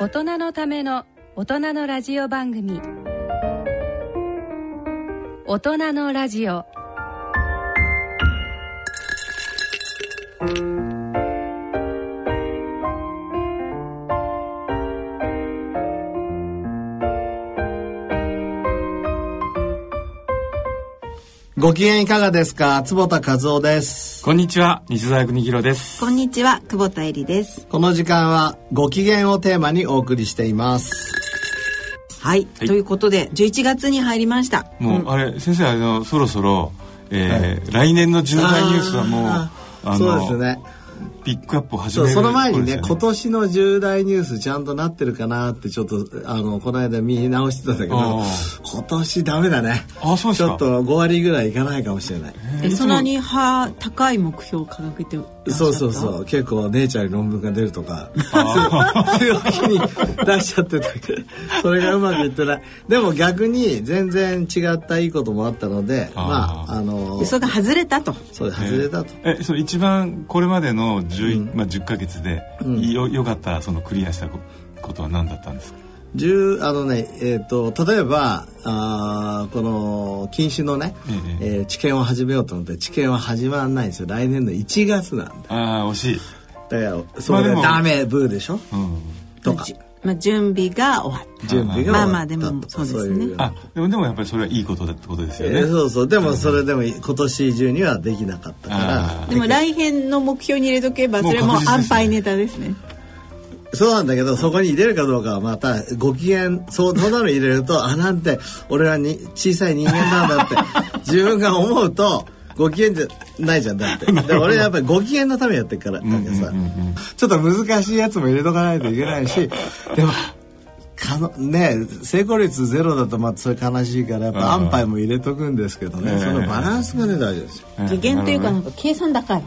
大人のための大人のラジオ番組。大人のラジオ。ご機嫌いかがですか？坪田和夫です。こんにちは西澤邦弘です。こんにちは久保田恵里です。この時間はご機嫌をテーマにお送りしています。はい、はい、ということで11月に入りました。もう、うん、あれ先生あのそろそろ、えー、はい、来年の重大ニュースはもうあのそうですねピックアップを始めるその前にね、ね、今年の重大ニュースちゃんとなってるかなってちょっとあのこの間見直してたんだけど今年ダメだね。あそうちょっと5割ぐらいいかないかもしれない。えそんなには高い目標を掲げてそうそうそう。結構姉ちゃんに論文が出るとか強気に出しちゃってたけどそれがうまくいってない。でも逆に全然違ったいいこともあったのでまああの嘘が外れたと。そう外れたと。えそれ一番これまでの 10,、うん、まあ、10ヶ月で、うん、よよかったそのクリアしたことは何だったんですか？あのねえーと、例えばあこの禁酒のね、ええ。えー、治験を始めようと思って治験は始まらないんですよ。来年の1月なんだ。ああ惜しい。だからそれでダメブーでしょ、うん、とか。まあ、準備が終わった。準備がまあまあでもそうですね。あでもでもやっぱりそれはいいことだってことですよね、えー、そうそう。でもそれでも今年中にはできなかったから。でも来編の目標に入れとけばそれも安牌ネタですね。そうなんだけどそこに入れるかどうかはまたご機嫌そうそんなの入れるとあなんて俺はに小さい人間なんだって自分が思うとご機嫌じゃないじゃんだって。で俺やっぱりご機嫌のためやってるからだけどさ、ちょっと難しいやつも入れとかないといけないし でもかのね成功率ゼロだとまあそれ悲しいからやっぱ安牌も入れとくんですけどね、そのバランスがね大事ですよ。次元というかなんか計算高い。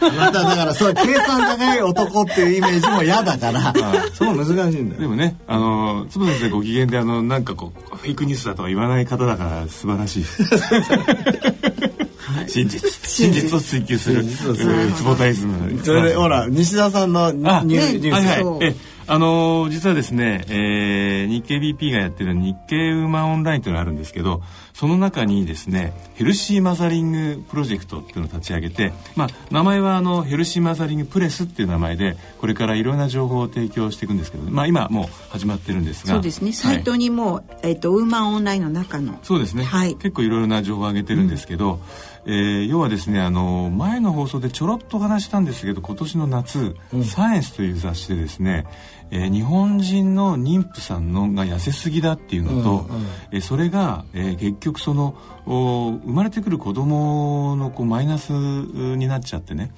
まただからそう計算高い男っていうイメージも嫌だからその難しいんだよ。でもねあの坪先生ご機嫌であのなんかこうフェイクニュースだとは言わない方だから素晴らしい。真実真実を追求する坪田イズム。それでほら西田さんのニュース。はいはい。あのー、実はですね、えー、日経 BP がやってる日経ウーマンオンラインというのがあるんですけどその中にですねヘルシーマザリングプロジェクトっていうのを立ち上げて、まあ、名前はあのヘルシーマザリングプレスっていう名前でこれからいろんな情報を提供していくんですけど、まあ、今もう始まってるんですがそうですね。サイトにも、はい、えーと、ウーマンオンラインの中の。そうですね、はい、結構いろいろな情報を上げてるんですけど、うんえー、要はですねあの前の放送でちょろっと話したんですけど今年の夏、うん、サイエンス」という雑誌でですね、えー、日本人の妊婦さんのが痩せすぎだっていうのと、うんうん、えー、それが、えー、結局その生まれてくる子供のこうマイナスになっちゃってね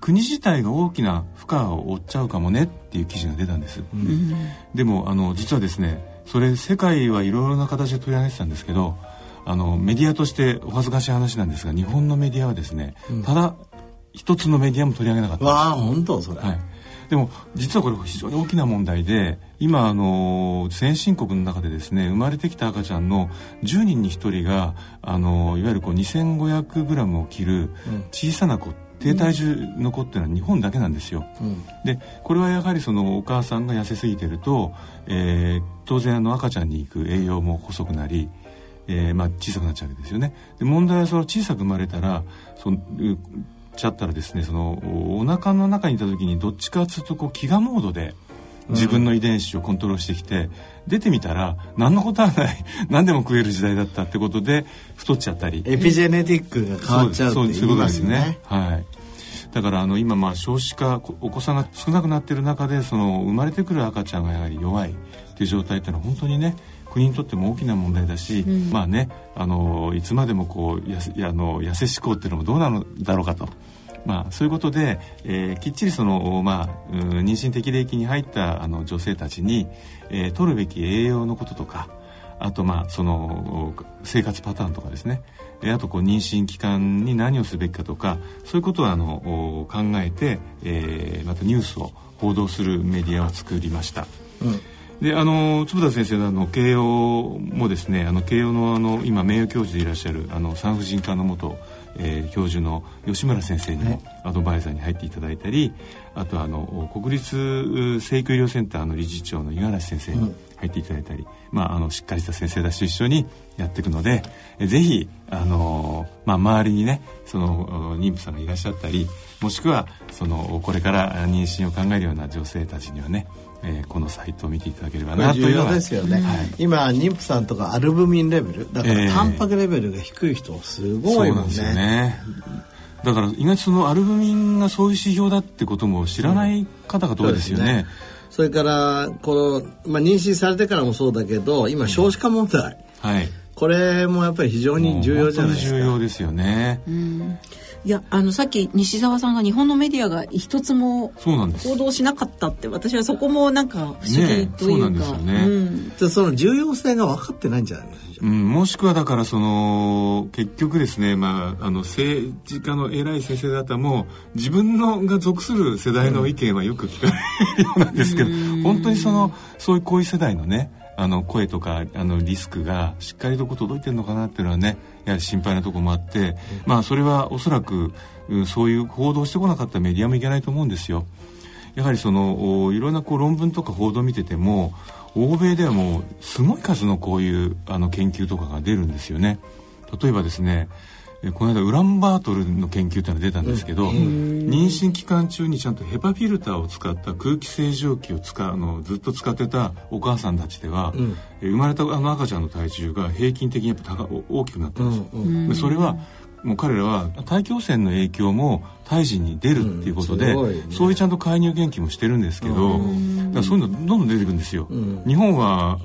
国自体が大きな負荷を負っちゃうかもねっていう記事が出たんです、うん、でもあの実はですねそれ世界はいろいろな形で取り上げてたんですけどあのメディアとしてお恥ずかしい話なんですが日本のメディアはですね、うん、ただ一つのメディアも取り上げなかったわあ本当それ、はい、でも実はこれ非常に大きな問題で今あの先進国の中でですね生まれてきた赤ちゃんの10人に1人があのいわゆるこう 2500g を切る小さな子、うん、低体重の子っていうのは日本だけなんですよ、うん、でこれはやはりそのお母さんが痩せすぎてると、えー、当然あの赤ちゃんに行く栄養も細くなりえー、まあ、小さくなっちゃうわけですよね。で問題はその小さく生まれたらそのちゃったらですねそのお腹の中にいた時にどっちかというとこう飢餓モードで自分の遺伝子をコントロールしてきて、うん、出てみたら何のことはない。何でも食える時代だったってことで太っちゃったり。エピジェネティックが変わっちゃうっていうことですね。はい。だからあの今まあ少子化お子さんが少なくなっている中でその生まれてくる赤ちゃんがやはり弱いっていう状態っていうのは本当にね国にとっても大きな問題だし、うん、まあねあのいつまでもこうやあの痩せ志向っていうのもどうなのだろうかと。まあ、そういうことで、えー、きっちりその、まあ、妊娠適齢期に入ったあの女性たちに、えー、取るべき栄養のこととかあとまあその生活パターンとかですねあとこう妊娠期間に何をすべきかとかそういうことをあの考えて、えー、またニュースを報道するメディアを作りました。うんであの坪田先生のあの慶応もですねあの慶応のあの今名誉教授でいらっしゃるあの産婦人科の元えー教授の吉村先生にもアドバイザーに入っていただいたりあとあの国立生育医療センターの理事長の五十嵐先生に入っていただいたり、まあ、あのしっかりした先生たちと一緒にやっていくのでえーぜひあの、まあ、周りにねその妊婦さんがいらっしゃったりもしくはそのこれから妊娠を考えるような女性たちにはね、えーこのサイトを見ていただければなというのがですよね、今妊婦さんとかアルブミンレベルだかええらタンパクレベルが低い人すごそいうもんなんですよね。ねだから意外とそのアルブミンがそういう指標だってことも知らない方が多いですよね,、それからこの、まあ、妊娠されてからもそうだけど今少子化問題、はい。これもやっぱり非常に重要じゃないですか。本当に重要ですよね、いやあのさっき西澤さんが日本のメディアが一つもそうなんです。報道しなかったって私はそこもなんか不思議というか、ねそうなんですよね。ん。でその重要性が分かってないんじゃないの？うん、もしくはだからその結局ですね、まあ、あの政治家の偉い先生方も自分のが属する世代の意見はよく聞かれるようなんですけど、本当にそのそういうこういう世代のねあの声とかあのリスクがしっかりとこう届いてるのかなっていうのはねやはり心配なところもあって、まあそれはおそらく、うんそういう報道してこなかったメディアもいけないと思うんですよ。やはりそのおいろんなこう論文とか報道を見てても欧米ではもうすごい数のこういうあの研究とかが出るんですよね。例えばですねこの間ウランバートルの研究っていうのが出たんですけど、妊娠期間中にちゃんとヘパフィルターを使った空気清浄機を使うあのずっと使ってたお母さんたちでは、え生まれたあの赤ちゃんの体重が平均的にやっぱ高お大きくなったんですよ。でそれはもう彼らは大気汚染の影響も胎児に出るっていうことで、うん。ね。そういうちゃんと介入研究もしてるんですけど、だからそういうのどんどん出てくるんですよ。ん。日本は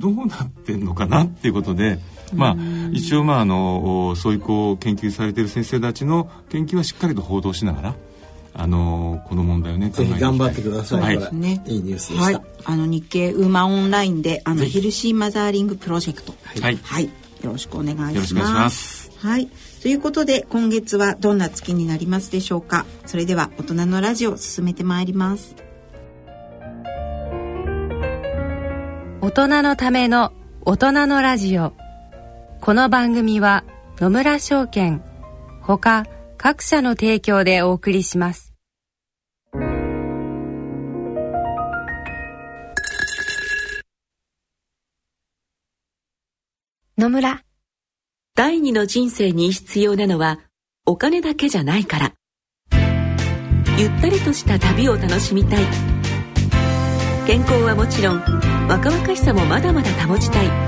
どうなってんのかなっていうことで、まあ一応まああのおそういうこう研究されてる先生たちの研究はしっかりと報道しながら、あのこの問題をね考えていきたい。ぜひ頑張ってください、はい。ねいいニュースでした、はい、あの日経ウーマンオンラインであのヘルシーマザーリングプロジェクト。はい。はい、よろしくお願いします。よろしくお願いします。はい。ということで今月はどんな月になりますでしょうか。それでは大人のラジオ進めてまいります。大人のための大人のラジオこの番組は野村証券ほか各社の提供でお送りします。野村。第二の人生に必要なのはお金だけじゃないから。ゆったりとした旅を楽しみたい。健康はもちろん若々しさもまだまだ保ちたい。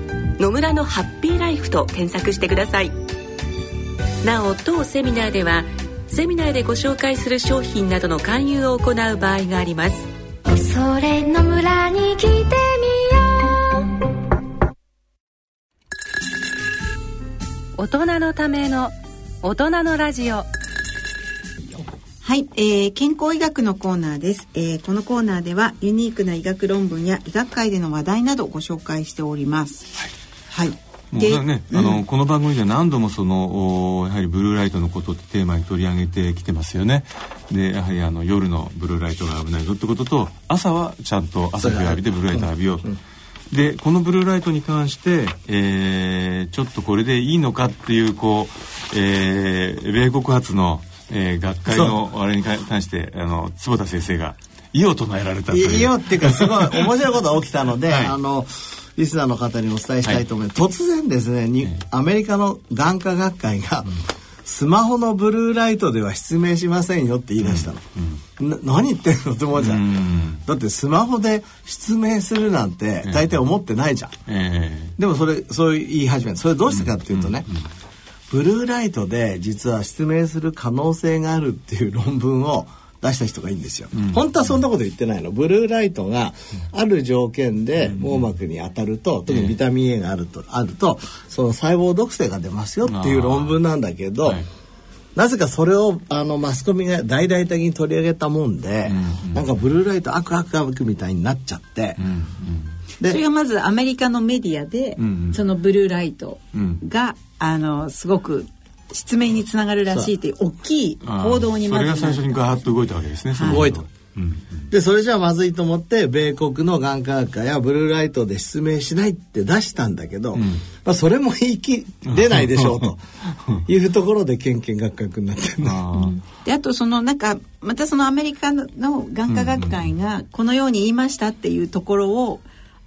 野村のハッピーライフ」と検索してください。なお当セミナーではセミナーでご紹介する商品などの勧誘を行う場合があります。それの村に来てみよう。大人のための大人のラジオ。はい、えー、健康医学のコーナーです、えー、このコーナーではユニークな医学論文や医学界での話題などをご紹介しております。はい、もうね、あのこの番組では何度もそのおやはりブルーライトのことってテーマに取り上げてきてますよね。でやはりあの夜のブルーライトが危ないぞってことと朝はちゃんと朝日を浴びてブルーライトを浴びよう。でこのブルーライトに関して、えーちょっとこれでいいのかっていうこう、えー米国発の、えー学会のあれに関してあの坪田先生が異を唱えられたという。いいよっていうかすごい面白いことが起きたので、はいあのリスナーの方にお伝えしたいと思います、突然ですねにアメリカの眼科学会が、スマホのブルーライトでは失明しませんよって言い出したの、な 何言ってんのって思うじゃん、うん。だってスマホで失明するなんて大体思ってないじゃん、えでもそれそう言い始めた。それどうしてかっていうとね、ブルーライトで実は失明する可能性があるっていう論文を出した人がいいんですよ、本当はそんなこと言ってないの。ブルーライトがある条件で網膜に当たると特にビタミン A があるとあるとその細胞毒性が出ますよっていう論文なんだけど、はい。なぜかそれをあのマスコミが大々的に取り上げたもんで、なんかブルーライト悪悪悪みたいになっちゃって、それがまずアメリカのメディアで、んうん。そのブルーライトが、あのすごく失明につながるらしいっていう大きい報道にまずそれが最初にガーッと動いたわけですね、その動いたうん。でそれじゃまずいと思って米国の眼科学会やブルーライトで失明しないって出したんだけど、まあ、それも言い切れないでしょうと。いうところでけんけんがっかくになってるの。あー。であとそのなんかまたそのアメリカの眼科学会がこのように言いましたっていうところを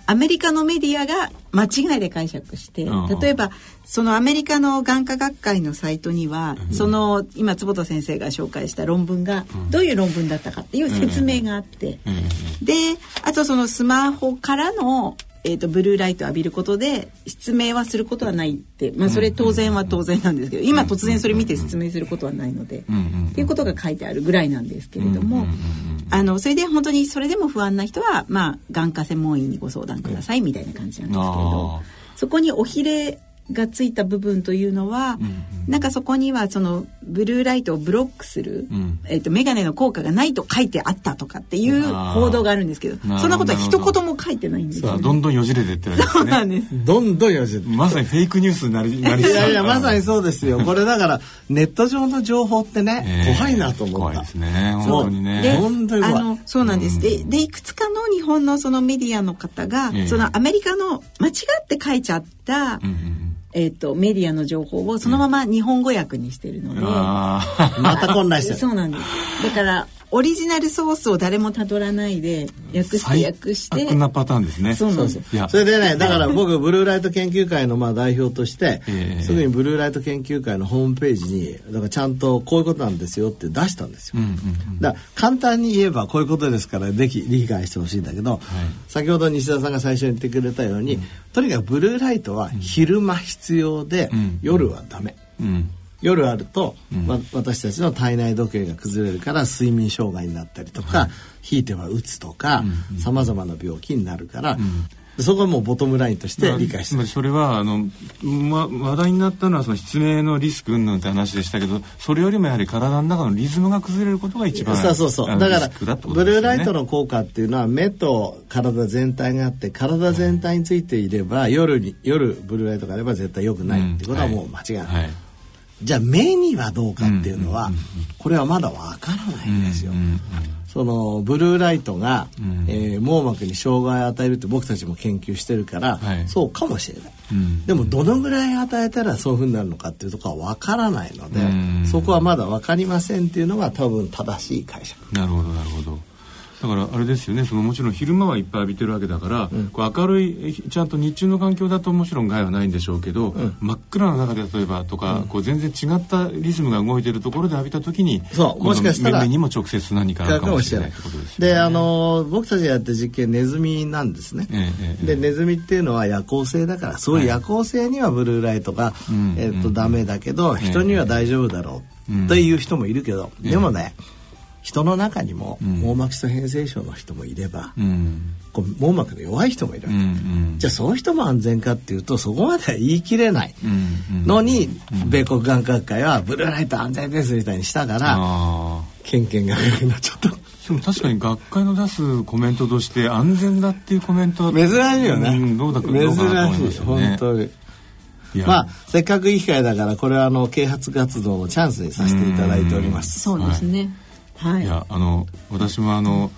アメリカのメディアが間違いで解釈してうん。例えばそのアメリカの眼科学会のサイトにはその今坪田先生が紹介した論文がどういう論文だったかっていう説明があって。であとそのスマホからのえー、とブルーライトを浴びることで失明はすることはないって、まあ、それ当然は当然なんですけど今突然それ見て失明することはないので、っていうことが書いてあるぐらいなんですけれども、あのそれで本当にそれでも不安な人は、まあ、眼科専門医にご相談くださいみたいな感じなんですけれどあそこにおひれがついた部分というのは、なんかそこにはそのブルーライトをブロックする、ん。えっとメガネの効果がないと書いてあったとかっていう報道があるんですけどそんなことは一言も書いてないんですよ、ね。さあどんどんよじれてってるわけですそうなんねです。どんどんよじまさにフェイクニュースになりなりいやいやまさににそうですよ。これだからネット上の情報ってね、怖いなと思った。怖いですね。そう。本当にでね本当に怖い。あのそうなんです、ででいくつかの日本のそのメディアの方が、ええ。そのアメリカの間違って書いちゃった、うんうんえっとメディアの情報をそのまま日本語訳にしてるので、うんあ また混乱してる。そうなんです。だからオリジナルソースを誰もたどらないで訳ーして訳して。悪なパターンですね。そうなんですいや。それでねだから僕ブルーライト研究会のまあ代表として、ええ。すぐにブルーライト研究会のホームページにだからちゃんとこういうことなんですよって出したんですよ、うんうんだから簡単に言えばこういうことですからぜひ理解してほしいんだけど、先ほど西田さんが最初に言ってくれたように、とにかくブルーライトは昼間必要で、ん。夜はダメ。うん夜あると、わ私たちの体内時計が崩れるから睡眠障害になったりとか、ひい。てはうつとかさまざまな病気になるから、そこはもうボトムラインとして理解して。つまりそれはあの、ま、話題になったのはその失明のリスク云々って話でしたけどそれよりもやはり体の中のリズムが崩れることが一番そうそうそう。だからリスクだってことブルーライトの効果っていうのは目と体全体があって体全体についていれば夜に夜ブルーライトがあれば絶対良くないってことはもう間違いない、はいじゃあ目にはどうかっていうのは、これはまだわからないんですよ、そのブルーライトが、ん。えー網膜に障害を与えるって僕たちも研究してるから、はい。そうかもしれない、うん。でもどのぐらい与えたらそういうふうになるのかっていうところはわからないので、うん。そこはまだわかりませんっていうのが多分正しい解釈。なるほどなるほどだからあれですよねそのもちろん昼間はいっぱい浴びてるわけだから、こう明るいちゃんと日中の環境だともちろん害はないんでしょうけど、真っ暗な中で例えばとか、こう全然違ったリズムが動いてるところで浴びた時にそうもしかしたらこの面々にも直接何かあるかもしれないってことですよね。であの僕たちがやってる実験ネズミなんですね、ええええでネズミっていうのは夜行性だからそういう夜行性にはブルーライトが、うんえっとダメだけど、人には大丈夫だろうっていう人もいるけど、でもね人の中にも網膜質変性症の人もいれば、うん。こう網膜の弱い人もいるわけ、うんうん。じゃあそういう人も安全かっていうとそこまでは言い切れないうんうん。のに、米国眼科学会はブルーライト安全ですみたいにしたからあケンケンが悪くなっちゃった。ーでも確かに学会の出すコメントとして安全だっていうコメントは珍しいよね。うんどうだ珍しい、よね。本当に。まあ、せっかくいい機会だから、これはあの、啓発活動のチャンスにさせていただいております。そうですね。はいいやあの私もあの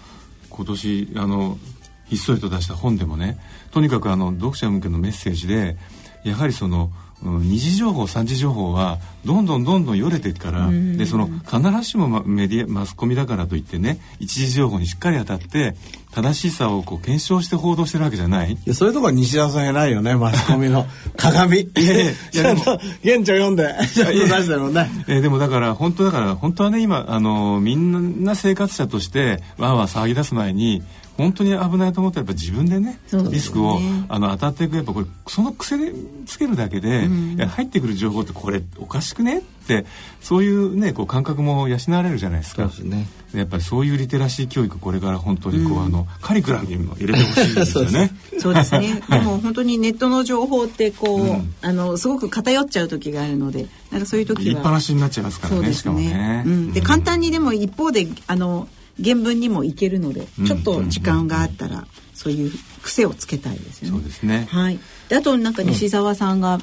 今年あのひっそりと出した本でもねとにかくあの読者向けのメッセージでやはりその、うん二次情報三次情報はどんどんどんどんよれていくからでその必ずしもまメディアマスコミだからといってね一次情報にしっかり当たって正しさをこう検証して報道してるわけじゃないいやそういうところは西田さん偉いよね、マスコミの 鏡。いやいや 現地を読んで、ちゃんと出してるもんね。えーでもだから本当だから本当はね今あのみんな生活者としてわーわー騒ぎ出す前に本当に危ないと思ったらやっぱ自分でねね。リスクをあの当たっていくやっぱこれその癖でつけるだけで、いや入ってくる情報ってこれおかしくねってそういうねこう感覚も養われるじゃないですか。そうですね。やっぱりそういうリテラシー教育これから本当にこう、あのカリキュラムにも入れてほしいですよね。そうですね。でも本当にネットの情報ってこう、あのすごく偏っちゃう時があるので、なんかそういう時言いっぱなは。しになっちゃいますからねしかもそうですね。ね。うん、で簡単にでも一方であの原文にもいけるので、ちょっと時間があったら、そういう癖をつけたいですよね。そうですね。はい。であとなんか西澤さんが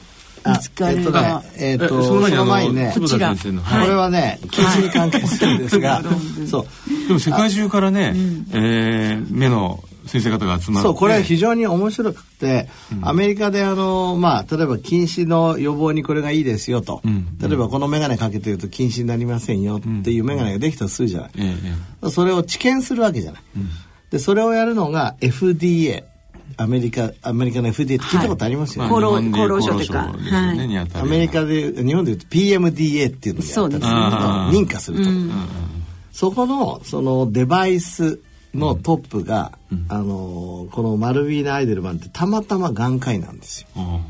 見つかるが、えっとねえっとえその前にねあの坪田先生のこれはね禁止に関係するんですが、そう。でも世界中からね、えー目の先生方が集まって。そうこれは非常に面白くて、アメリカであのまあ例えば近視の予防にこれがいいですよと、ん。例えばこの眼鏡かけてると近視になりませんよっていう眼鏡ができたとするじゃない、ええそれを治験するわけじゃない、でそれをやるのが FDA アメリカアメリカの FDA って聞いたことありますよね、まあ厚労省というか。ね。はい。アメリカで日本でいうと PMDA っていうのをやったりするとそうですね。認可すると、そこのそのデバイスのトップが、あのこのマルビーナ・アイデルマンってたまたま眼科医なんですよ。あ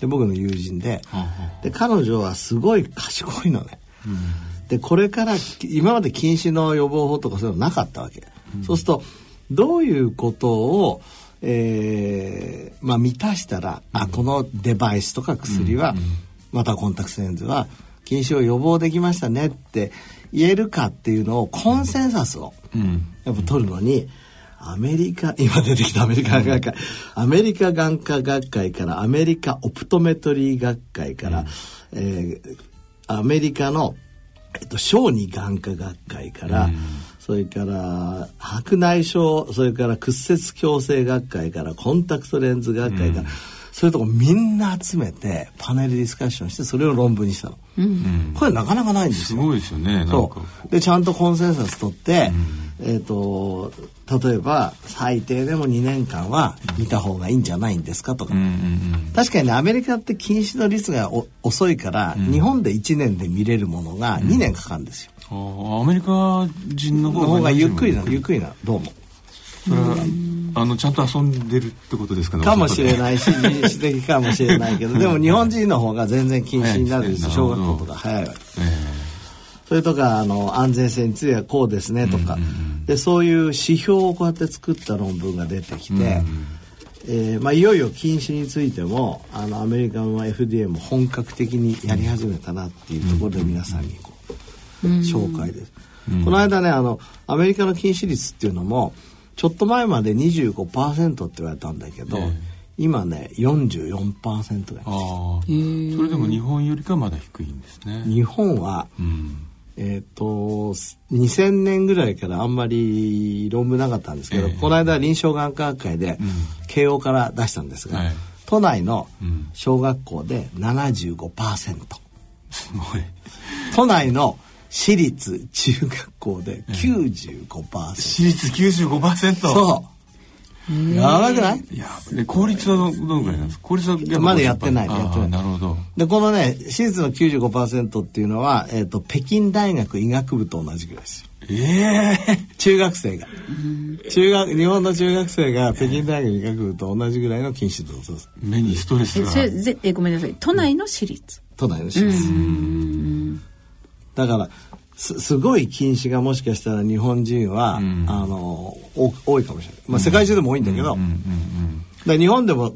で僕の友人で。で彼女はすごい賢いのね、でこれから今まで禁止の予防法とかそういうのなかったわけ、そうするとどういうことをえーまあ、満たしたら、あこのデバイスとか薬は、またコンタクトレンズは近視を予防できましたねって言えるかっていうのをコンセンサスをうんやっぱ取るのにアメリカ 今出てきたアメリカ眼科学会、アメリカ眼科学会からアメリカオプトメトリー学会から、えーアメリカの、えっと、小児眼科学会から、それから白内障それから屈折矯正学会からコンタクトレンズ学会から、そういうとこみんな集めてパネルディスカッションしてそれを論文にしたの、これなかなかないんですよ。すごいですよねそう。でちゃんとコンセンサス取って、えっ、と例えば最低でも2年間は見た方がいいんじゃないんですかとか、うんうん確かにねアメリカって近視の率がお遅いから、日本で1年で見れるものが2年かかるんですよ、うんあアメリカ人のの方がゆっくりなゆっくりなどうも。それはあのちゃんと遊んでるってことですか？ねかもしれいないし人種的かもしれないけど でも日本人の方が全然近視になるんです小学校とか。早いわけえそれとかあの安全性についてはこうですねとか、でそういう指標をこうやって作った論文が出てきて、えーまあ、いよいよ禁止についてもあのアメリカの FDA も本格的にやり始めたなっていうところで皆さんにこう、紹介です、この間ねあのアメリカの禁止率っていうのもちょっと前まで25%って言われたんだけど、ええ。今ね44%がああそれでも日本よりかまだ低いんですね。日本はうんえっ、と2000年ぐらいからあんまり論文なかったんですけど、ええ。この間臨床眼科学会で慶応から出したんですが、はい都内のうん。小学校で75%、すごい。都内の私立中学校で95%、私立95%そうやばくない？いやで公立はどどのぐらいなんですか公立はぱまだやってない。やってない。なるほど。でこのね私立の95%っていうのは、えー、と北京大学医学部と同じぐらいです。よええ中学生が。中学日本の中学生が北京大学医学部と同じぐらいの近視度です目にストレスが。ええごめんなさい。都内の私立、都内の私立。だからすすごい近視がもしかしたら日本人は、ん。あのお多いかもしれない、まあ、世界中でも多いんだけど、日本でも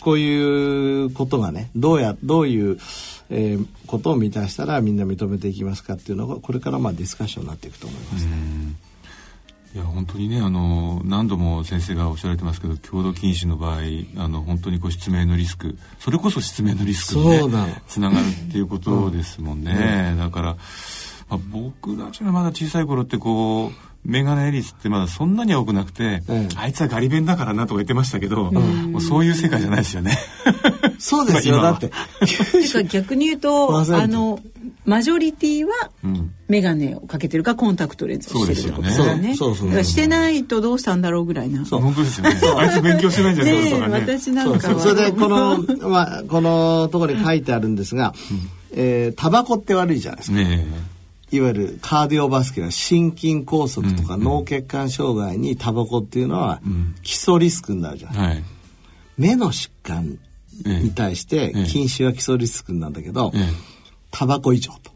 こういうことがねどうやどういう、えーことを満たしたらみんな認めていきますかっていうのがこれからまあディスカッションになっていくと思います、いや本当にねあの何度も先生がおっしゃられてますけど強度近視の場合あの本当にこう失明のリスクそれこそ失明のリスクに、ねつながるっていうことですもんね、だから、まあ、僕たちがまだ小さい頃ってこうメガネ率ってまだそんなには多くなくて、ええ。あいつはガリ弁だからなとか言ってましたけど、もうそういう世界じゃないですよね。そうですよ。だって。ていうか逆に言うと 100%あのマジョリティはうん。眼鏡をかけてるかコンタクトレンズをしてるってことですよね。そうですよねそう。そうしてないとどうしたんだろうぐらいな。そう本当ですよね。あいつ勉強してないんじゃないねえですかね。私なんかは。それでこの、まあ、このところに書いてあるんですが、えータバコって悪いじゃないですか。ねいわゆるカーディオバスキュラー心筋梗塞とか脳血管障害にタバコっていうのは基礎リスクになるじゃえない、はい。目の疾患に対してええ。禁止は基礎リスクなんだけど、ええ。タバコ以上と。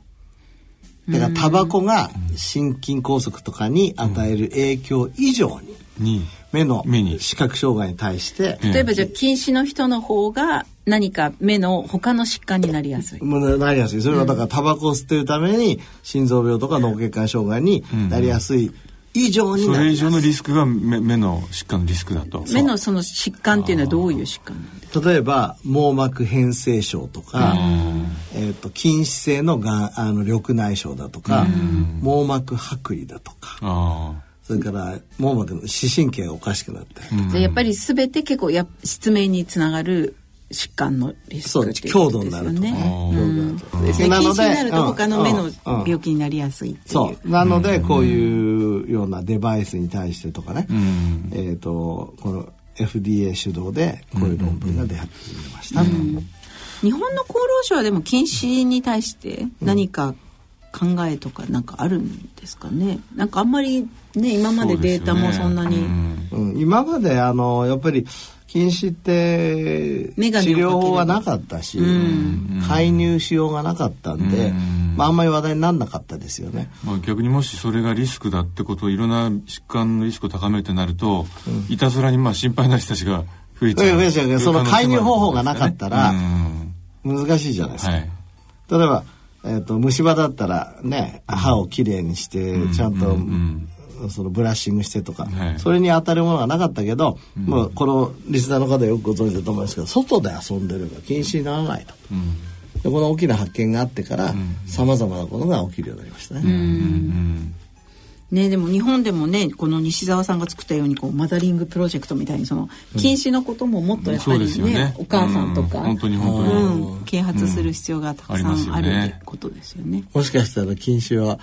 だからタバコが心筋梗塞とかに与える影響以上にに。目の目に視覚障害に対してえ例えばじゃあ近視の人の方が何か目の他の疾患になりやすい。なりやすい。それはだからタバコを吸ってるために心臓病とか脳血管障害になりやすい。以上にそれ以なりやす。い上のリスクが目目の疾患のリスクだと。目のその疾患っていうのはどういう疾患なんですか？例えば網膜変性症とか、えー、と筋腫性のがんあの緑内障だとか、網膜剥離だとか。あそれから網膜の視神経がおかしくなったり、じゃあやっぱり全て結構や失明につながる疾患のリスそうクっていう強度にことですよね。強度になので近視になると他の目のうん。うん。病気になりやすいっていう。そう。なのでこういうようなデバイスに対してとかね、ん。えっ、とこの FDA 主導でこういう論文が出始めました、日本の厚労省はでも近視に対して何か考えとかなんかあるんですかね？なんかあんまりね今までデータもそんなに。うん、今まであのやっぱり近視って治療法はなかったし、介入しようがなかったんで、まあ、あんまり話題にならなかったですよね。まあ、逆にもしそれがリスクだってことをいろんな疾患のリスクを高めるとなると、いたずらにまあ心配な人たちが増えちゃう。うけどその介入方法がなかったらうん。難しいじゃないですか。はい。例えば、えー、と虫歯だったらね歯をきれいにしてちゃんと、そのブラッシングしてとか、はい。それに当たるものがなかったけど、もうこのリスナーの方よくご存知だと思いますけど外で遊んでれば禁止にならないと。でこの大きな発見があってからさまざまなことが起きるようになりましたね。ねでも日本でもねこの西澤さんが作ったようにこうマザリングプロジェクトみたいにその近視のことももっとやっぱりね,、そうですよね。お母さんとか、うん。本当に本当に。うん啓発する必要がたくさうんあるよねってことですよね。もしかしたら禁止は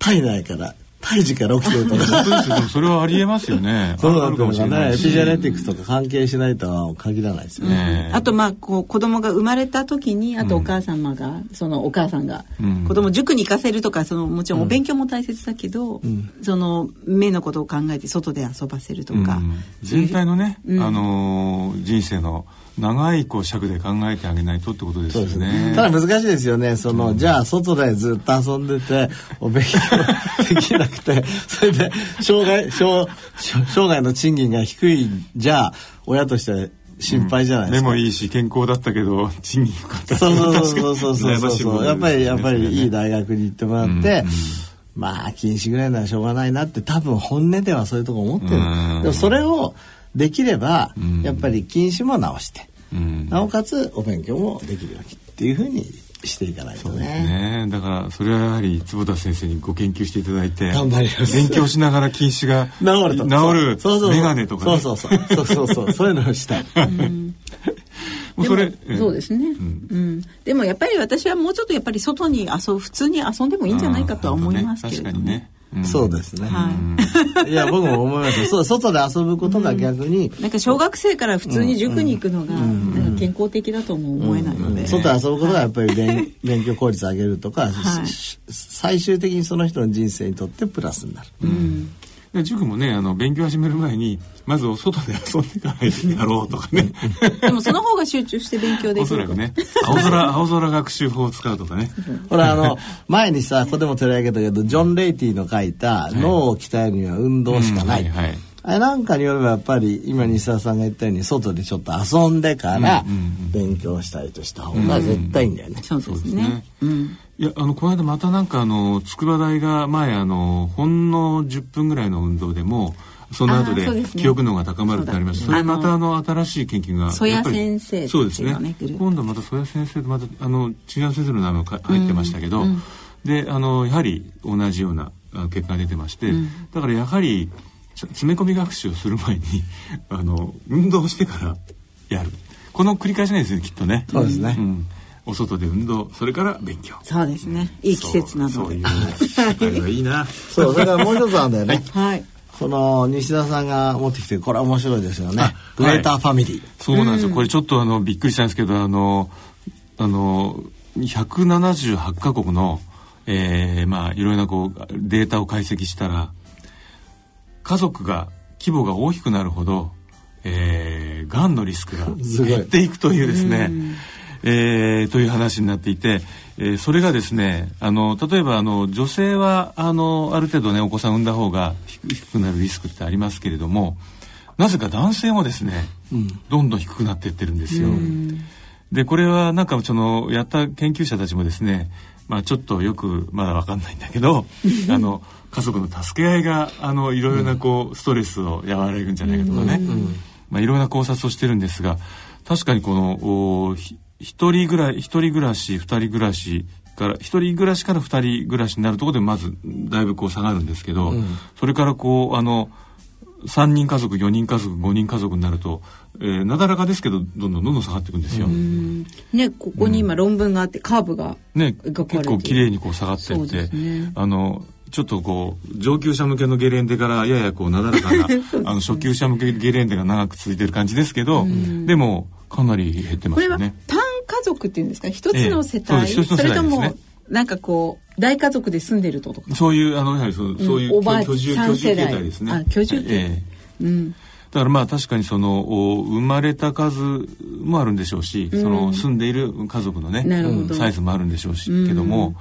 体内から胎児から起きてるとか。それはありえますよね。そうだあるかもしれないし。エピジェネティクスとか関係しないとは限らないですよね。ねあとまあこう子供が生まれた時にあとお母様が、そのお母さんがうん。子供塾に行かせるとかそのもちろんお勉強も大切だけど、その目のことを考えて外で遊ばせるとか、うん。全体のね、あのー人生の長いこう尺で考えてあげないとってことですよね。ね。ただ難しいですよね。その、じゃあ外でずっと遊んでて、お勉強 できなくて、それで、障害、障、障害の賃金が低い、じゃあ、親としては心配じゃないですか。目もいいし健康だったけど賃金低かったそうそうそうそうそうそうそう。やっぱり、やっぱりいい大学に行ってもらって、うんまあ、禁止ぐらいならしょうがないなって多分本音ではそういうとこ思ってる。うんでもそれをできればん、やっぱり禁止も直して、うん。なおかつお勉強もできるようにっていうふうにしていかないとね。ね。だからそれはやはり坪田先生にご研究していただいて頑張ります。勉強しながら近視が治ると。治るそうそうそう。眼鏡とかね。そうそうそう。そうそうそう。いうのをしたい。もうそれでもそうですね、うん。でもやっぱり私はもうちょっとやっぱり外に遊ぶ普通に遊んでもいいんじゃないかとは思いますけれども、確かにね、うんそうですね。はい。や、僕も思いますよ。そう、外で遊ぶことが逆に、なんか小学生から普通に塾に行くのがなんか健康的だとも思えないので、外で遊ぶことがやっぱり勉勉強効率上げるとか、はい。し最終的にその人の人生にとってプラスになる。で塾もねあの勉強始める前にまずお外で遊んでからやろうとかね。でもその方が集中して勉強できる。おそらくね。青空 青空学習法を使うとかね。ほら、あの、前にさ、ここでも取り上げたけど、ジョン・レイティの書いた、脳を鍛えるには運動しかない。うん。はいはいあれなんかによればやっぱり今西澤さんが言ったように外でちょっと遊んでから勉強したりとした方が絶対いいんだよね。そうですね。そうですね。うん。いやあのこの間またなんかあの筑波大が前あのほんの10分ぐらいの運動でもその後で記憶能が高まるってありましたそ,、れまたあの新しい研究が曽谷やっぱり先生そうですっていうのね今度また曽谷先生とまたあの違う先生の名前が入ってましたけど、であのやはり同じようなあ結果が出てまして、だからやはりつ詰め込み学習をする前に あの運動してからやる。この繰り返しなんですよきっとね。そうですね。ん。お外で運動それから勉強。そうですね。いい季節なので。そういう社会はいいな。そう、それからもう一つあるんだよね。はい。この西田さんが持ってきて、これは面白いですよね。グレーターファミリー。そうなんですよ、これちょっとあのびっくりしたんですけどあのあの178カ国の、えーまあいろいろなこうデータを解析したら家族が規模が大きくなるほど、えー、がんのリスクが 減っていくというですね、えーという話になっていてえーそれがですねあの例えばあの女性はあのある程度ねお子さん産んだ方が低低くなるリスクってありますけれどもなぜか男性もですね、どんどん低くなっていってるんですよ。でこれはなんかそのやった研究者たちもですねまあちょっとよくまだわかんないんだけど あの家族の助け合いがあのいろいろなこうストレスを和らげるんじゃないかとかね、まあ、いろんな考察をしてるんですが確かにこの一人ぐらい一人暮らし二人暮らしから一人暮らしから二人暮らしになるところでまずだいぶこう下がるんですけど、それからこうあの3人家族4人家族5人家族になると、えーなだらかですけどどんどんどんどん下がっていくんですよ。ねここに今論文があってカーブがね、結構綺麗にこう下がってって、ね。あのちょっとこう上級者向けのゲレンデからややこうなだらかな あの初級者向けゲレンデが長く続いてる感じですけど、でもかなり減ってまこれはすよね。単家族っていうんですか？一つの世ええそう帯、です。一つの世帯れともなんかこう大家族で住んでるととか？そういうあのやはりそうそういうおばあ居住居住形ですね。あ居住形ええ。うん。だからまあ確かにそのお生まれた数もあるんでしょうし、その住んでいる家族のねなるほど。サイズもあるんでしょうし、けども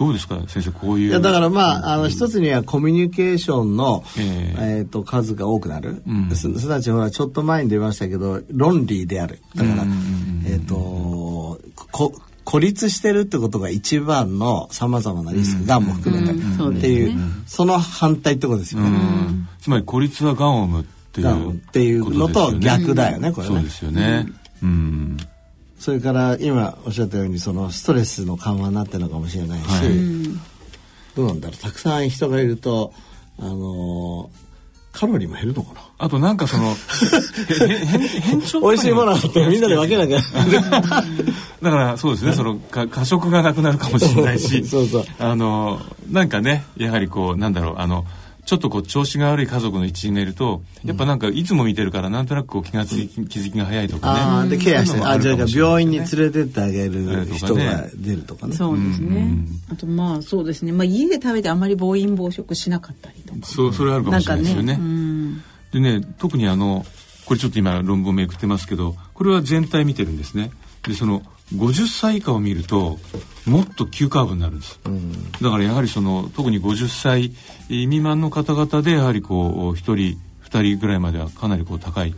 どうですか先生こういういやだからまああの一つにはコミュニケーションの、ええ。ー、と数が多くなる、んす。すなわちほらちょっと前に出ましたけど論理である。だから、えっ、とこ孤立してるってことが一番のさまざまなリスクがんも含めて、そうっていうその反対ってことですよね。うんつまり孤立はがんを生むっていうがんっていうのと逆だよねこれね。そうですよね。うん。それから今おっしゃったようにそのストレスの緩和になってるのかもしれないし、はい。どうなんだろうたくさん人がいるとあのーカロリーも減るのかな？あとなんかそのへへ変変調美味しいものってみんなで分けなきゃ。だからそうですねそのか過食がなくなるかもしれないし そうそう。あのなんかねやはりこうなんだろうあのちょっとこう調子が悪い家族の一員がいるとやっぱなんかいつも見てるからなんとなくこう気がつき気づきが早いとかね。ああでケアしてあじゃあ病院に連れてってあげるええ人とかね。が出るとかね。そうですね、あとまあそうですね。まあ家で食べてあまり暴飲暴食しなかったりとか。そうそれあるかもしれないですよね。うん。でね特にあのこれちょっと今論文めくってますけどこれは全体見てるんですね。でその50歳以下を見るともっと急カーブになるんです、だからやはりその特に50歳未満の方々でやはりこう1人2人ぐらいまではかなりこう高い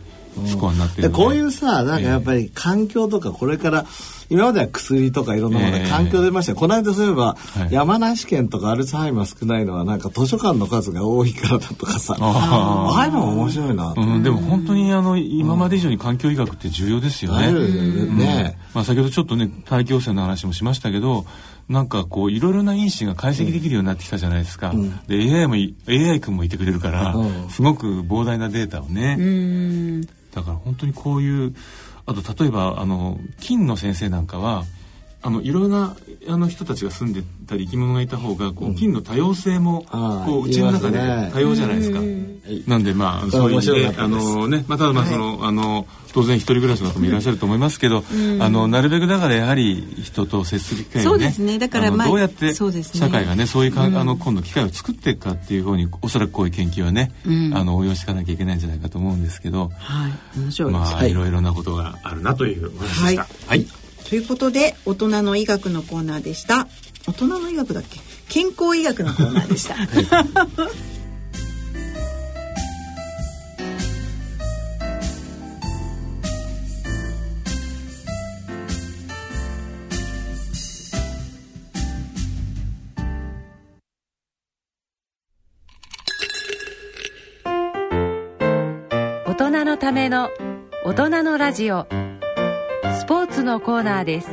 スコアになってるのででこういうさなんかやっぱり環境とかこれから今までは薬とかいろんなものでええ。環境出ました。よこの間そういえばい。山梨県とかアルツハイマー少ないのはなんか図書館の数が多いからだとかさ。あああいうのも面白いなと。うん、でも本当にあの今まで以上に環境医学って重要ですよね。あるね。まあ、先ほどちょっとね大気汚染の話もしましたけどなんかこういろいろな因子が解析できるようになってきたじゃないですか、で AI もい AI 君もいてくれるから、うん。すごく膨大なデータをね、うんだから本当にこういうあと例えばあの金の先生なんかはあのいろいろなあの人たちが住んでたり生き物がいた方がこう、金の多様性もこううちの中で多様じゃないですか。なんでまあそういう意味であのねまあただまあその、あの当然一人暮らしの方もいらっしゃると思いますけど、あのなるべくだからやはり人と接する機会をねそうですね。だからあのまあどうやって社会がねそういうか、あの今度機会を作っていくかっていうふうにおそらくこういう研究はね、あの応用していかなきゃいけないんじゃないかと思うんですけど、まあ、い、ろいろなことがあるなというお話でした。はいということで大人の医学のコーナーでした。大人の医学だっけ？健康医学のコーナーでした。大人のための大人のラジオツのコーナーです。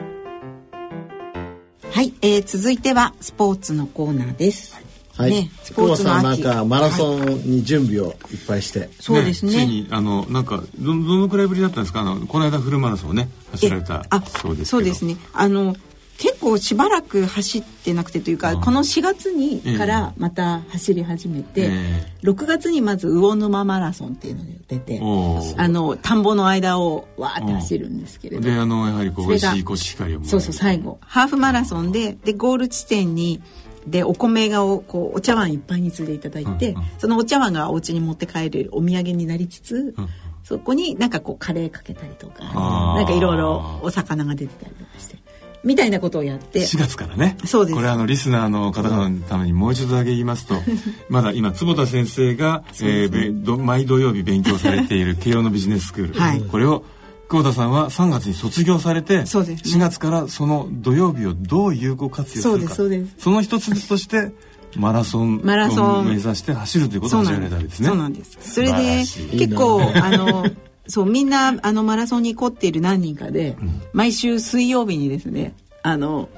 はい、えー、続いてはスポーツのコーナーです、はい、ね、ス久保ポーツのさんなん秋かマラソはいンに準備をいっぱいして、そうですね。ついにあのなんかどどのくらいぶりだったんですか？あのこの間フルマラソンをね走られた。あそうですけど。そうですね。あの結構しばらく走ってなくてというかこの4月にええ。からまた走り始めて、え6月にまず魚沼マラソンっていうので出てあの田んぼの間をわーって走るんですけれど。であのやはりこう美味しいコシヒカリをそうそう最後。ハーフマラソンででゴール地点にでお米がおこうお茶碗いっぱいに積んでいただいて、うんうん。そのお茶碗がお家に持って帰るお土産になりつつ、うんそこになんかこうカレーかけたりとかなんかいろいろお魚が出てたりとかしてみたいなことをやって。4月からね。そうです。これあのリスナーの方々のためにもう一度だけ言いますと まだ今坪田先生が、えー毎土曜日勉強されている 慶応のビジネススクール、はい。これを久保田さんは3月に卒業されてそうですね。4月からその土曜日をどう有効活用するか。その一つとしてマラソンマラソン。を目指して走るということを始められたわけですね。そうなんです。それで結構あのそうみんなあのマラソンに凝っている何人かで、毎週水曜日にですねあの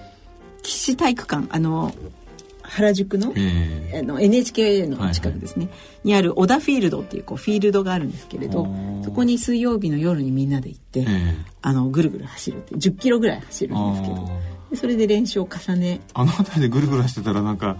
岸体育館あの原宿の,、えあの NHK の近くですね、にある小田フィールドっていうこうフィールドがあるんですけれどそこに水曜日の夜にみんなで行って、ええ。あのぐるぐる走るって10キロぐらい走るんですけどでそれで練習を重ねあの辺りでぐるぐる走ってたらなんか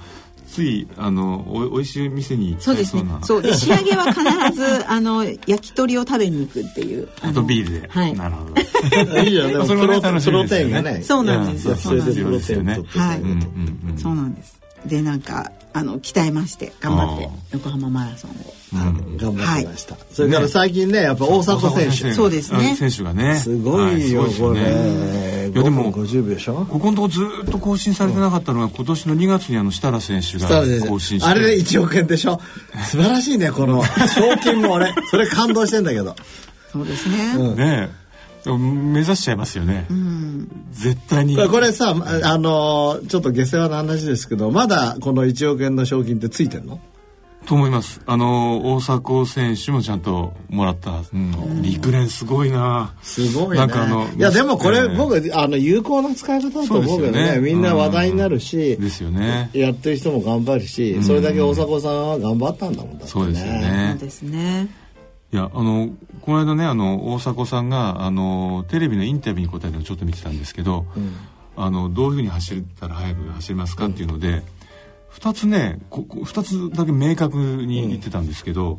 ついあのおおいしい店に行きそうですね。そうで仕上げは必ず あの焼き鳥を食べに行くっていうあとビールで、はい。なるほど。いいじゃんでもそれもねプロプロ楽しみですよね。テインがね。そうなんですいやそれでプロですよ。ねはい。さうんうんうん。そうなんですでなんかあの鍛えまして頑張って横浜マラソンを。うん頑張ってました。それから最近ねやっぱ大迫選手。そうですね。あ選手がね。すごいよはいですよねれ。いやでも5分50秒でしょ？ここのとこずっと更新されてなかったのが今年の2月にあの設楽選手が更新して。生あれで1億円でしょ？素晴らしいねこの賞金も俺それ感動してんだけど。そうですね、うんねえ目指しちゃいますよね、絶対に。これさあのちょっと下世話な話ですけどまだこの1億円の賞金ってついてんの？と思います。あの大迫選手もちゃんともらった、うん、陸連すごいな。すごいね。なんかあのいやでもこれ、ええ僕あの有効な使い方だと思うけどね。ね。みんな話題になるし、ですよね。やってる人も頑張るし、それだけ大迫さんは頑張ったんだもんだってね。そうですよそうねですねいやあのこの間ねあの大迫さんがあのテレビのインタビューに答えたのをちょっと見てたんですけど、あのどういうふうに走ったら速く走れますかっていうので、二つねここ二つだけ明確に言ってたんですけど、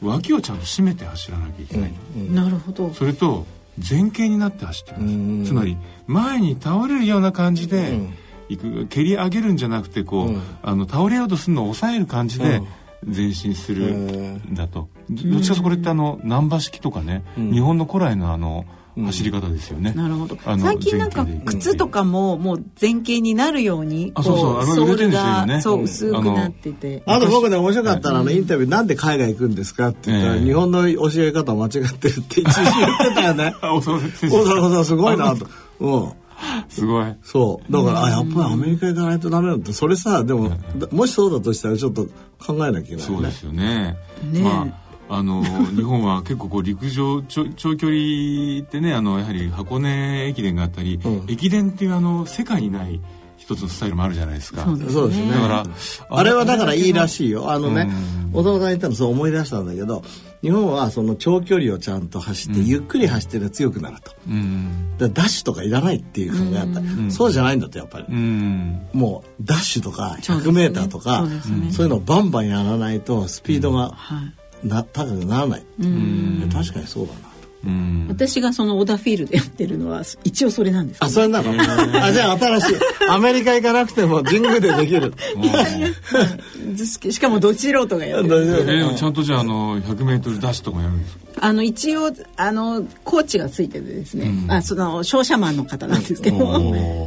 脇をちゃんと締めて走らなきゃいけない、なるほど。それと前傾になって走ってください、うんつまり前に倒れるような感じで行く蹴り上げるんじゃなくてこう、うん。あの倒れようとするのを抑える感じで前進するんだと、どどっちかというとこれってあの難波式とかね、日本の古来のあの走り方ですよね、なるほど。あの最近なんか靴とかももう前傾になるようにあそうそう。こあれ売れてるんですよね。そう薄くなってて。あと僕ね面白かったのはあのインタビューなんで海外行くんですかって言ったら、ええ。日本の教え方間違ってるって一時言ってたよね。あ大迫選手大迫さんすごいなと。うん すごい。そう。だからあやっぱりアメリカ行かないとダメなんだそれさでも、もしそうだとしたらちょっと考えなきゃいけないね。そうですよね。ね。えまああの 日本は結構こう陸上長長距離ってねあのやはり箱根駅伝があったり、うん。駅伝っていうあの世界にない一つのスタイルもあるじゃないですか。そうですね。だからあれはだからいいらしいよ。あのねうん。小沢さん言ったのそう思い出したんだけど日本はその長距離をちゃんと走って、ゆっくり走ってると強くなると。うん。ダッシュとかいらないっていう考えあった、そうじゃないんだってやっぱり、うん。もうダッシュとかそうですね。100m とかそうですね。そういうのをバンバンやらないとスピードがはい。な高くならない、うん。確かにそうだな。うん私がその小田フィールドやってるのは一応それなんですあそれなの？あじゃあ新しい。アメリカ行かなくても神宮でできる。ししかもど素人がやってる。えーでもちゃんとじゃああの 100m ダッシュとかやるんですか？あの一応あのコーチがついててですね、あその商社マンの方なんですけど。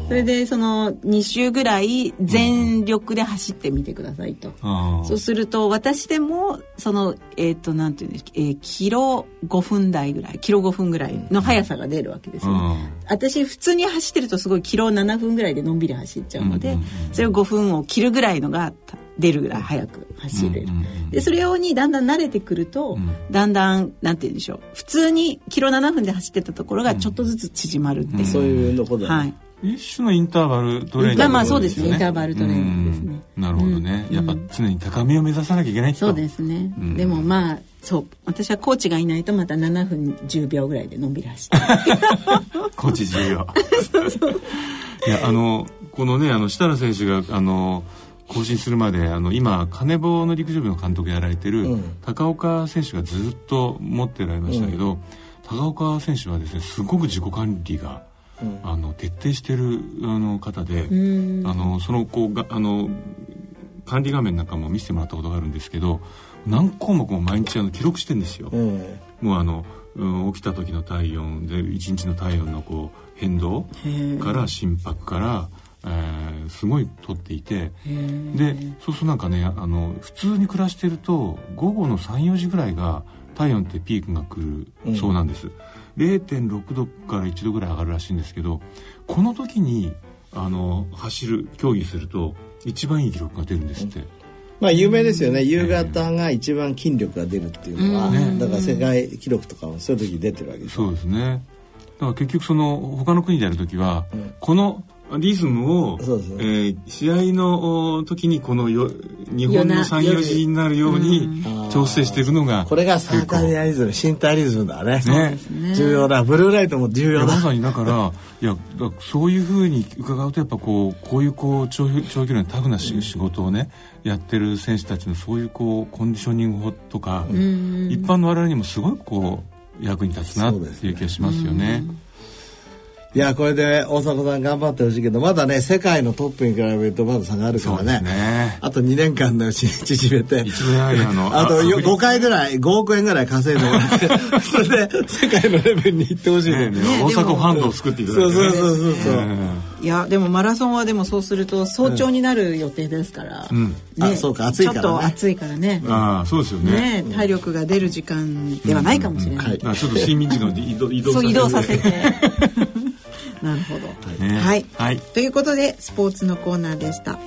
それでその2周ぐらい全力で走ってみてくださいと。あー。そうすると私でもそのえっ、となんていうんですか、えーキロ5分台ぐらいキロ5分ぐらいの速さが出るわけですよ、うん私普通に走ってるとすごいキロ7分ぐらいでのんびり走っちゃうので、それを5分を切るぐらいのが出るぐらい速く走れる、でそれ用にだんだん慣れてくると、だんだんなんて言うんでしょう普通にキロ7分で走ってたところがちょっとずつ縮まるっていう、そういうのことだね、はい一種のインターバルトレーニングまあまあそうですね。インターバルトレーニングですね。うん。なるほどね、やっぱ常に高みを目指さなきゃいけないと。そうですね、うん。でもまあそう。私はコーチがいないとまた7分10秒ぐらいでのんびり走って。コーチ重要いやあのこのねあの設楽選手があの更新するまであの今金棒の陸上部の監督やられてる、うん。高岡選手がずっと持ってられましたけど、高岡選手はですねすごく自己管理が、あの徹底してるあの方で、うん。あのそのこうがあの管理画面なんかも見せてもらったことがあるんですけど何項目も毎日あの記録してんですよ。うん。もうあのうん、起きた時の体温で一日の体温のこう変動から心拍から、えーすごい取っていてでそうするとなんかねあの普通に暮らしてると午後の34時ぐらいが体温ってピークが来るそうなんです、0.6度から1度ぐらい上がるらしいんですけどこの時にあの走る競技すると一番いい記録が出るんですって、まあ有名ですよね。夕方が一番筋力が出るっていうのは、ねだから世界記録とかもそういう時に出てるわけですよそうですね。だから結局その他の国でやる時は、このリズムを、そうそう。えー試合のお時にこのよ日本の夜な34時になるように調整していくのがこれがサーカディアリズム身体リズムだね。ね。重要だブルーライトも重要だまさにだからいやだそういうふうに伺うとやっぱこうこういうこう長長距離のタフなし仕事をねやってる選手たちのそういうこうコンディショニング法とか一般の我々にもすごくこう役に立つなっていう気がしますよね。いやこれで大迫さん頑張ってほしいけどまだね世界のトップに比べるとまだ差があるからね。ね。あと2年間のうちに縮めて。あとよあアフリ5回ぐらい5億円ぐらい稼いでもらってそれで世界のレベルに行ってほしいね。ねね大阪ファンドを作っていただいて、ね、そうそうそうそうそう、いやでもマラソンはでもそうすると早朝になる予定ですから、ん。あそうか暑いからね。ちょっと暑いからね。ああそうですよね。ね体力が出る時間ではないかもしれない、はい。まあちょっと睡眠時間を移動移動そう移動させててなるほど。ね。はい、はい。ということでスポーツのコーナーでした。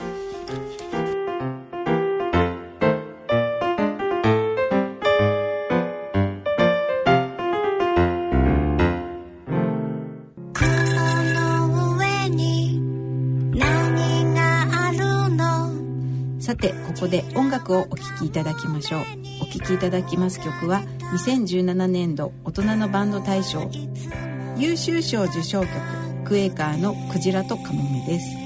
雲の上に何があるの？さてここで音楽をお聴きいただきましょう。お聴きいただきます曲は2017年度大人のバンド大賞。優秀賞受賞曲クエーカーの「クジラとカモメ」です。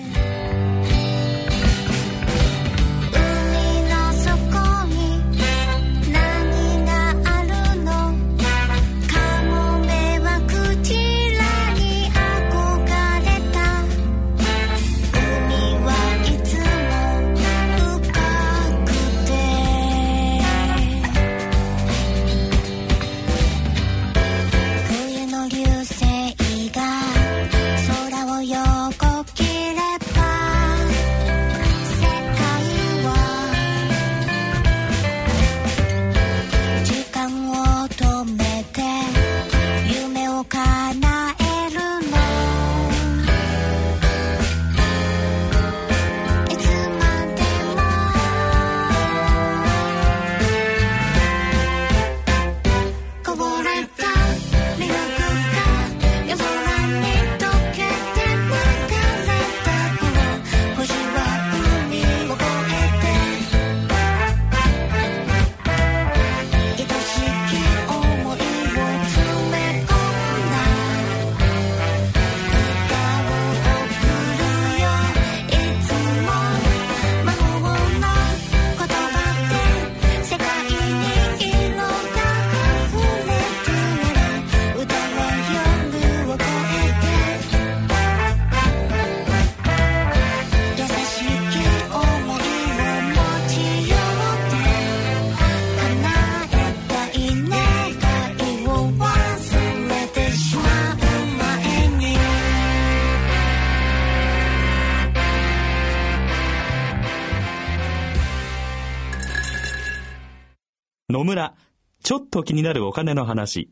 ちょっと気になるお金の話。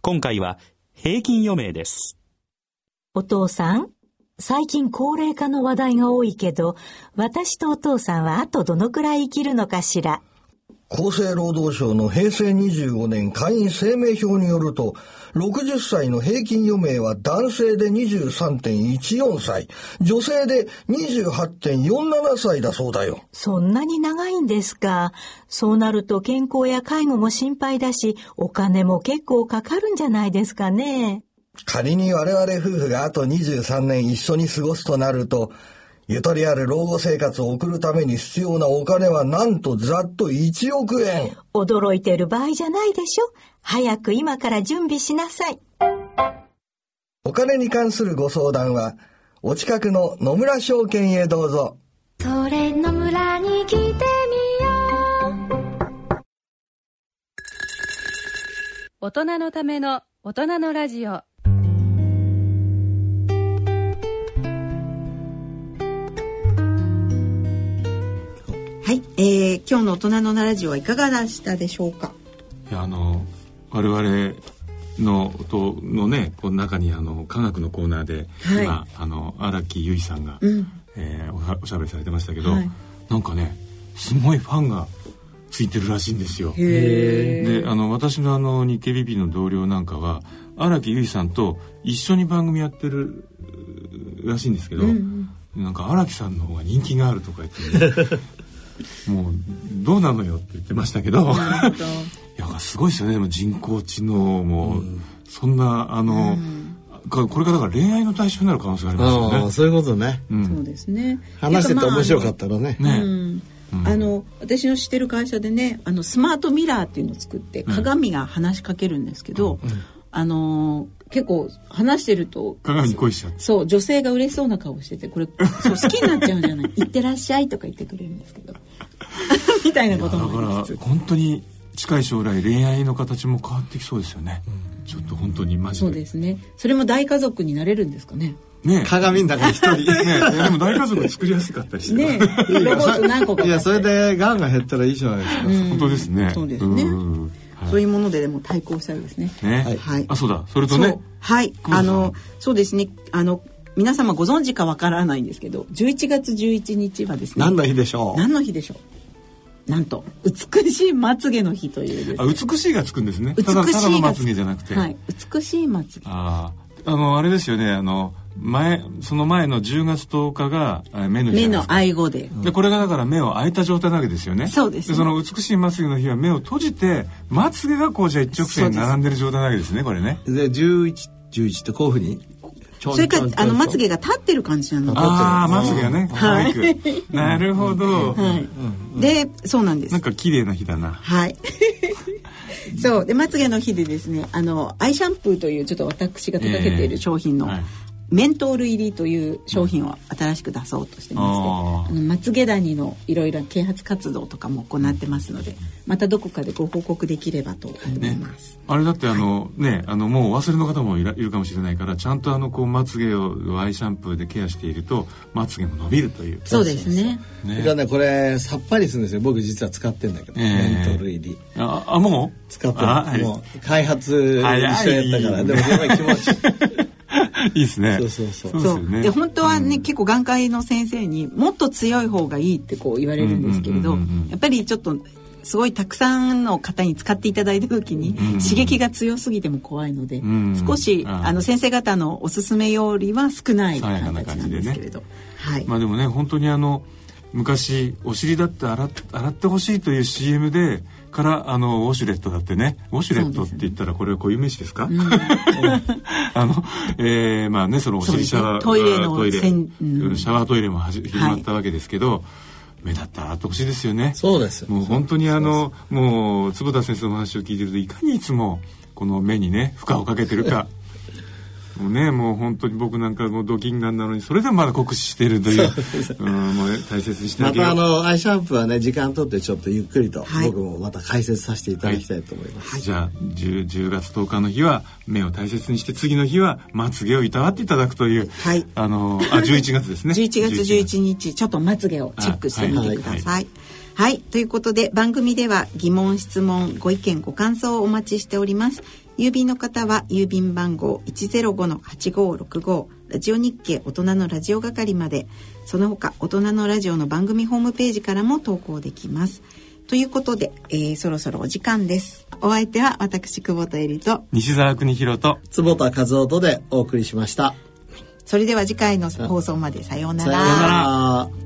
今回は平均余命です。お父さん、最近高齢化の話題が多いけど、私とお父さんはあとどのくらい生きるのかしら？厚生労働省の平成25年会員生命表によると、60歳の平均余命は男性で23.14歳、女性で28.47歳だそうだよ。そんなに長いんですか？そうなると健康や介護も心配だし、お金も結構かかるんじゃないですかね。仮に我々夫婦があと23年一緒に過ごすとなると、ゆとりある老後生活を送るために必要なお金はなんとざっと1億円。驚いてる場合じゃないでしょ。早く今から準備しなさい。お金に関するご相談は、お近くの野村証券へどうぞ。それの村に来てみよう大人のための大人のラジオはい、えー、今日の大人のラジオはいかがでしたでしょうか？いやあの我々のとのねこの中にあの科学のコーナーで、はい。今あの荒木由衣さんが、うん。えーおしゃべりされてましたけど、はい。なんかねすごいファンがついてるらしいんですよ。へであの私のあの日経 BP の同僚なんかは荒木由衣さんと一緒に番組やってるらしいんですけど、うん。なんか荒木さんの方が人気があるとか言って、ね、もうどうなのよって言ってましたけど。いやすごいですよね。でも人工知能も、そんなあの、かこれからだから恋愛の対象になる可能性がありますよね。ああそういうことね。うん。そうですね。話してて面白かったらね。ね、うん。あの私の知ってる会社でねあのスマートミラーっていうのを作って鏡が話しかけるんですけど、あのー結構話してると鏡に恋しちゃって。そう女性が嬉しそうな顔しててこれそう好きになっちゃうんじゃない「行ってらっしゃい」とか言ってくれるんですけど。みたいなことだもありつつから本当に近い将来恋愛の形も変わってきそうですよね。ちょっと本当にマジで。そうですね。それも大家族になれるんですかね？ね鏡の中に一人。ねでも大家族作りやすかったりして。ねロボット何個かいやそれでがんが減ったらいいじゃないですか、本当ですね。そうですねそういうものででも対抗したいですね。ね、はい。あそうだ。それとね。はい。あのそうですね。あの皆様ご存知かわからないんですけど11月11日はですね何の日でしょう？何の日でしょう？なんと美しいまつげの日というね。あ美しいがつくんですね。美しいまがつげじゃなくて、はい。美しいまつげ。あああのあれですよね。あの前その前の10月10日があ目の日じ目の愛語で、でこれがだから目を開いた状態なわけですよね。そうですその美しいまつげの日は目を閉じてまつげがこうじゃあ一直線に並んでる状態なわけですねこれね。で1111ってこういうふうにそれかちょんちょんあのまつげが立ってる感じなのでああまつげがね可愛く、なるほど、はい、でそうなんです。なんか綺麗な日だな。はい。そう。でまつげの日でですねあのアイシャンプーというちょっと私が手掛けている商品の、はいメントール入りという商品を新しく出そうとしてまして、あのまつげ谷のいろいろな啓発活動とかも行ってますのでまたどこかでご報告できればと思います。あれだってあの、ねあのもうお忘れの方もいらいるかもしれないからちゃんとあのこうまつげをアイシャンプーでケアしているとまつげも伸びるという。そうですね。それからねこれさっぱりするんですよ。僕実は使ってんだけど、ええメントール入り。ああもう？使ってある。もう開発一緒やったから。でもやっぱり気持ち いいですね。そうそうそう。そうでね。本当はね、結構眼科医の先生にもっと強い方がいいってこう言われるんですけれどうんうんうんうん。やっぱりちょっとすごいたくさんの方に使っていただいた時に刺激が強すぎても怖いので、ん少しあの先生方のおすすめよりは少ない形なん感じですけれど、はい、まあでもね本当にあの昔お尻だって洗っ洗ってほしいという CM でからあのウォシュレットだってね。ウォシュレットって言ったらこれは固有名詞ですか、あの、えーまあねそのお尻シャワー、トイレのトイレ。うん。シャワートイレもはじ始まったわけですけど、目立って洗ってほしいですよね。そうです。よもう本当にあのもう坪田先生のお話を聞いてるといかにいつもこの目にね負荷をかけてるか もうねもう本当に僕なんかもうドキンガンなのにそれでもまだ酷使してるという。うんもう大切にしてあまげようたあのアイシャンプーはね時間取ってちょっとゆっくりとはい。僕もまた解説させていただきたいと思います、じゃあ 10, 10月10日の日は目を大切にして次の日はまつげをいたわっていただくという、はい。あのあ11月ですね。11月11日ちょっとまつげをチェックしてみてください。はい、ということで番組では疑問質問ご意見ご感想をお待ちしております。郵便の方は郵便番号105-8565ラジオ日経大人のラジオ係まで。その他大人のラジオの番組ホームページからも投稿できます。ということで、えーそろそろお時間です。お相手は私久保田恵里と。西澤邦弘と。坪田和夫とでお送りしました。それでは次回の放送までさようなさようなら